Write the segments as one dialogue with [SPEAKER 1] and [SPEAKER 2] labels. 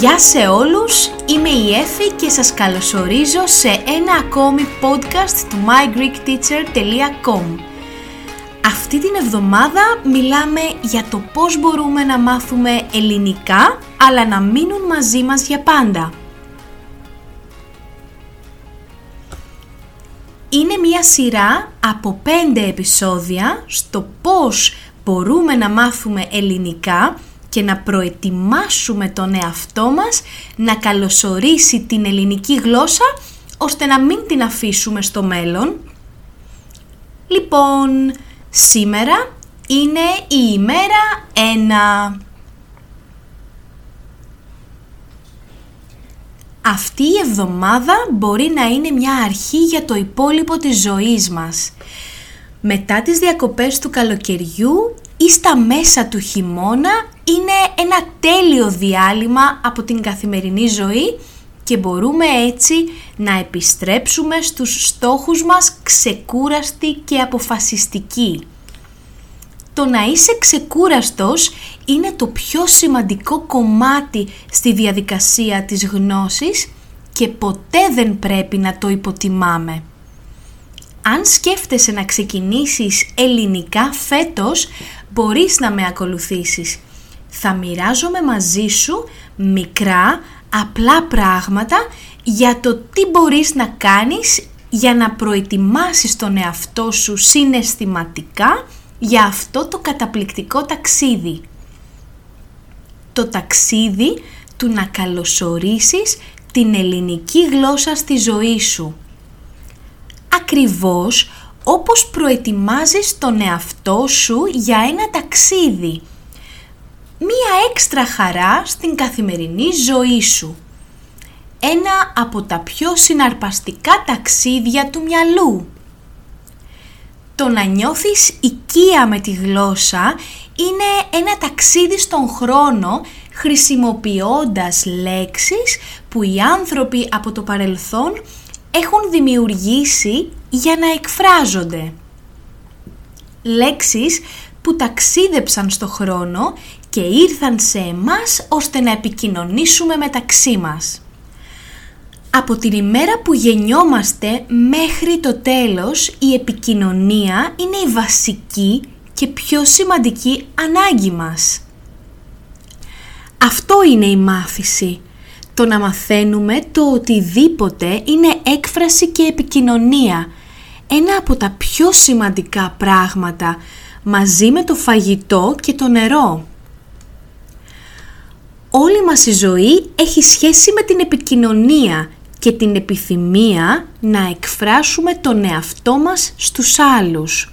[SPEAKER 1] Γεια σε όλους, είμαι η Εφη και σας καλωσορίζω σε ένα ακόμη podcast του mygreekteacher.com Αυτή την εβδομάδα μιλάμε για το πώς μπορούμε να μάθουμε ελληνικά αλλά να μείνουν μαζί μας για πάντα. Είναι μια σειρά από πέντε επεισόδια στο πώς μπορούμε να μάθουμε ελληνικά και να προετοιμάσουμε τον εαυτό μας να καλωσορίσει την ελληνική γλώσσα ώστε να μην την αφήσουμε στο μέλλον. Λοιπόν, σήμερα είναι η ημέρα 1. Αυτή η εβδομάδα μπορεί να είναι μια αρχή για το υπόλοιπο της ζωής μας. Μετά τις διακοπές του καλοκαιριού ή στα μέσα του χειμώνα είναι ένα τέλειο διάλειμμα από την καθημερινή ζωή και μπορούμε έτσι να επιστρέψουμε στους στόχους μας ξεκούραστοι και αποφασιστικοί. Το να είσαι ξεκούραστος είναι το πιο σημαντικό κομμάτι στη διαδικασία της γνώσης και ποτέ δεν πρέπει να το υποτιμάμε. Αν σκέφτεσαι να ξεκινήσεις ελληνικά φέτος, μπορείς να με ακολουθήσεις. Θα μοιράζομαι μαζί σου μικρά, απλά πράγματα για το τι μπορείς να κάνεις για να προετοιμάσεις τον εαυτό σου συναισθηματικά για αυτό το καταπληκτικό ταξίδι. Το ταξίδι του να καλωσορίσεις την ελληνική γλώσσα στη ζωή σου. Ακριβώς όπως προετοιμάζεις τον εαυτό σου για ένα ταξίδι. Μία έξτρα χαρά στην καθημερινή ζωή σου. Ένα από τα πιο συναρπαστικά ταξίδια του μυαλού. Το να νιώθεις οικία με τη γλώσσα είναι ένα ταξίδι στον χρόνο χρησιμοποιώντας λέξεις που οι άνθρωποι από το παρελθόν έχουν δημιουργήσει για να εκφράζονται. Λέξεις που ταξίδεψαν στο χρόνο και ήρθαν σε εμάς ώστε να επικοινωνήσουμε μεταξύ μας. Από την ημέρα που γεννιόμαστε μέχρι το τέλος η επικοινωνία είναι η βασική και πιο σημαντική ανάγκη μας. Αυτό είναι η μάθηση το να μαθαίνουμε το οτιδήποτε είναι έκφραση και επικοινωνία. Ένα από τα πιο σημαντικά πράγματα μαζί με το φαγητό και το νερό. Όλη μας η ζωή έχει σχέση με την επικοινωνία και την επιθυμία να εκφράσουμε τον εαυτό μας στους άλλους.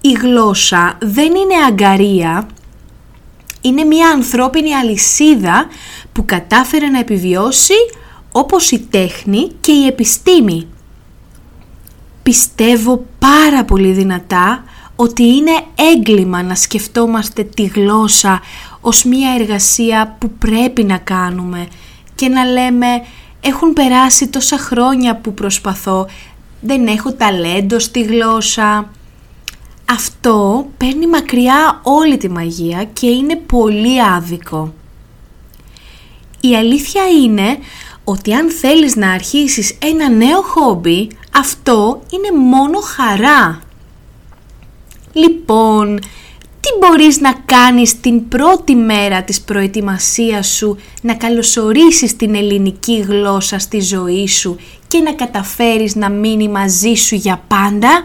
[SPEAKER 1] Η γλώσσα δεν είναι αγκαρία, είναι μια ανθρώπινη αλυσίδα που κατάφερε να επιβιώσει όπως η τέχνη και η επιστήμη. Πιστεύω πάρα πολύ δυνατά ότι είναι έγκλημα να σκεφτόμαστε τη γλώσσα ως μια εργασία που πρέπει να κάνουμε και να λέμε έχουν περάσει τόσα χρόνια που προσπαθώ, δεν έχω ταλέντο στη γλώσσα. Αυτό παίρνει μακριά όλη τη μαγεία και είναι πολύ άδικο. Η αλήθεια είναι ότι αν θέλεις να αρχίσεις ένα νέο χόμπι, αυτό είναι μόνο χαρά. Λοιπόν, τι μπορείς να κάνεις την πρώτη μέρα της προετοιμασίας σου να καλωσορίσεις την ελληνική γλώσσα στη ζωή σου και να καταφέρεις να μείνει μαζί σου για πάντα;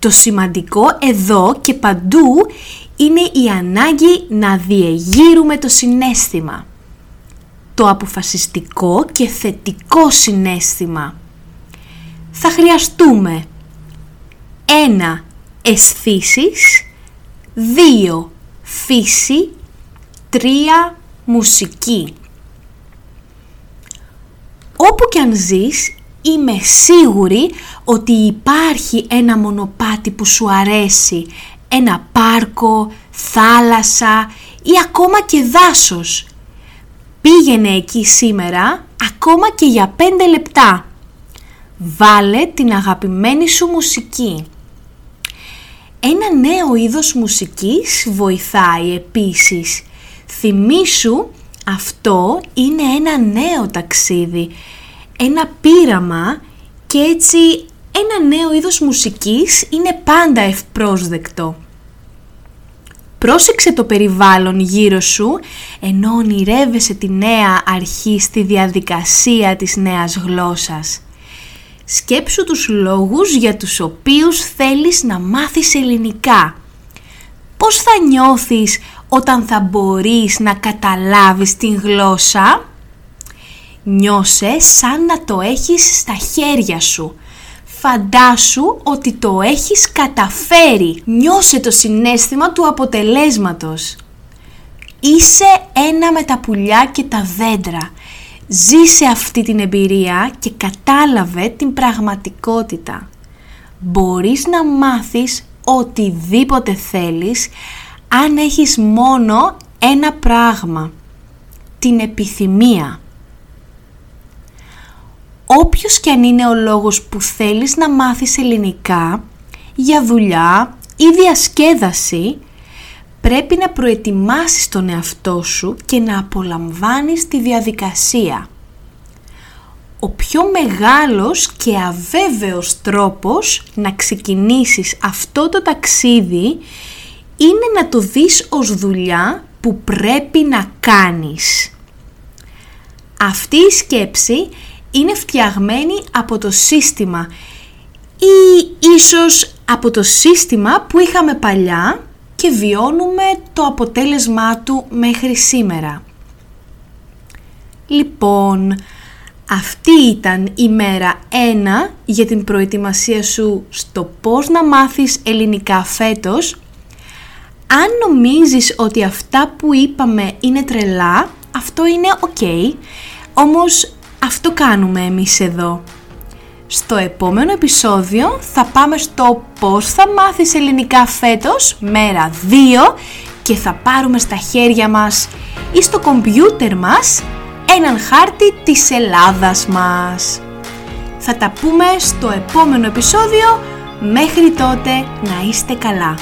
[SPEAKER 1] Το σημαντικό εδώ και παντού είναι η ανάγκη να διεγείρουμε το συνέστημα το αποφασιστικό και θετικό συνέστημα. Θα χρειαστούμε ένα αισθήσεις, δύο φύση, τρία μουσική. Όπου και αν ζεις, είμαι σίγουρη ότι υπάρχει ένα μονοπάτι που σου αρέσει, ένα πάρκο, θάλασσα ή ακόμα και δάσος Πήγαινε εκεί σήμερα ακόμα και για 5 λεπτά. Βάλε την αγαπημένη σου μουσική. Ένα νέο είδος μουσικής βοηθάει επίσης. Θυμήσου αυτό είναι ένα νέο ταξίδι, ένα πείραμα και έτσι ένα νέο είδος μουσικής είναι πάντα ευπρόσδεκτο. Πρόσεξε το περιβάλλον γύρω σου ενώ ονειρεύεσαι τη νέα αρχή στη διαδικασία της νέας γλώσσας. Σκέψου τους λόγους για τους οποίους θέλεις να μάθεις ελληνικά. Πώς θα νιώθεις όταν θα μπορείς να καταλάβεις την γλώσσα; Νιώσε σαν να το έχεις στα χέρια σου. Φαντάσου ότι το έχεις καταφέρει. Νιώσε το συνέστημα του αποτελέσματος. Είσαι ένα με τα πουλιά και τα δέντρα. Ζήσε αυτή την εμπειρία και κατάλαβε την πραγματικότητα. Μπορείς να μάθεις οτιδήποτε θέλεις αν έχεις μόνο ένα πράγμα. Την επιθυμία. Όποιος και αν είναι ο λόγος που θέλεις να μάθεις ελληνικά, για δουλειά ή διασκέδαση, πρέπει να προετοιμάσεις τον εαυτό σου και να απολαμβάνεις τη διαδικασία. Ο πιο μεγάλος και αβέβαιος τρόπος να ξεκινήσεις αυτό το ταξίδι είναι να το δεις ως δουλειά που πρέπει να κάνεις. Αυτή η σκέψη είναι φτιαγμένη από το σύστημα ή ίσως από το σύστημα που είχαμε παλιά και βιώνουμε το αποτέλεσμά του μέχρι σήμερα. Λοιπόν, αυτή ήταν η μέρα 1 για την προετοιμασία σου στο πώς να μάθεις ελληνικά φέτος. Αν νομίζεις ότι αυτά που είπαμε είναι τρελά, αυτό είναι ok, όμως αυτό κάνουμε εμείς εδώ. Στο επόμενο επεισόδιο θα πάμε στο πώς θα μάθεις ελληνικά φέτος, μέρα 2 και θα πάρουμε στα χέρια μας ή στο κομπιούτερ μας έναν χάρτη της Ελλάδας μας. Θα τα πούμε στο επόμενο επεισόδιο, μέχρι τότε να είστε καλά.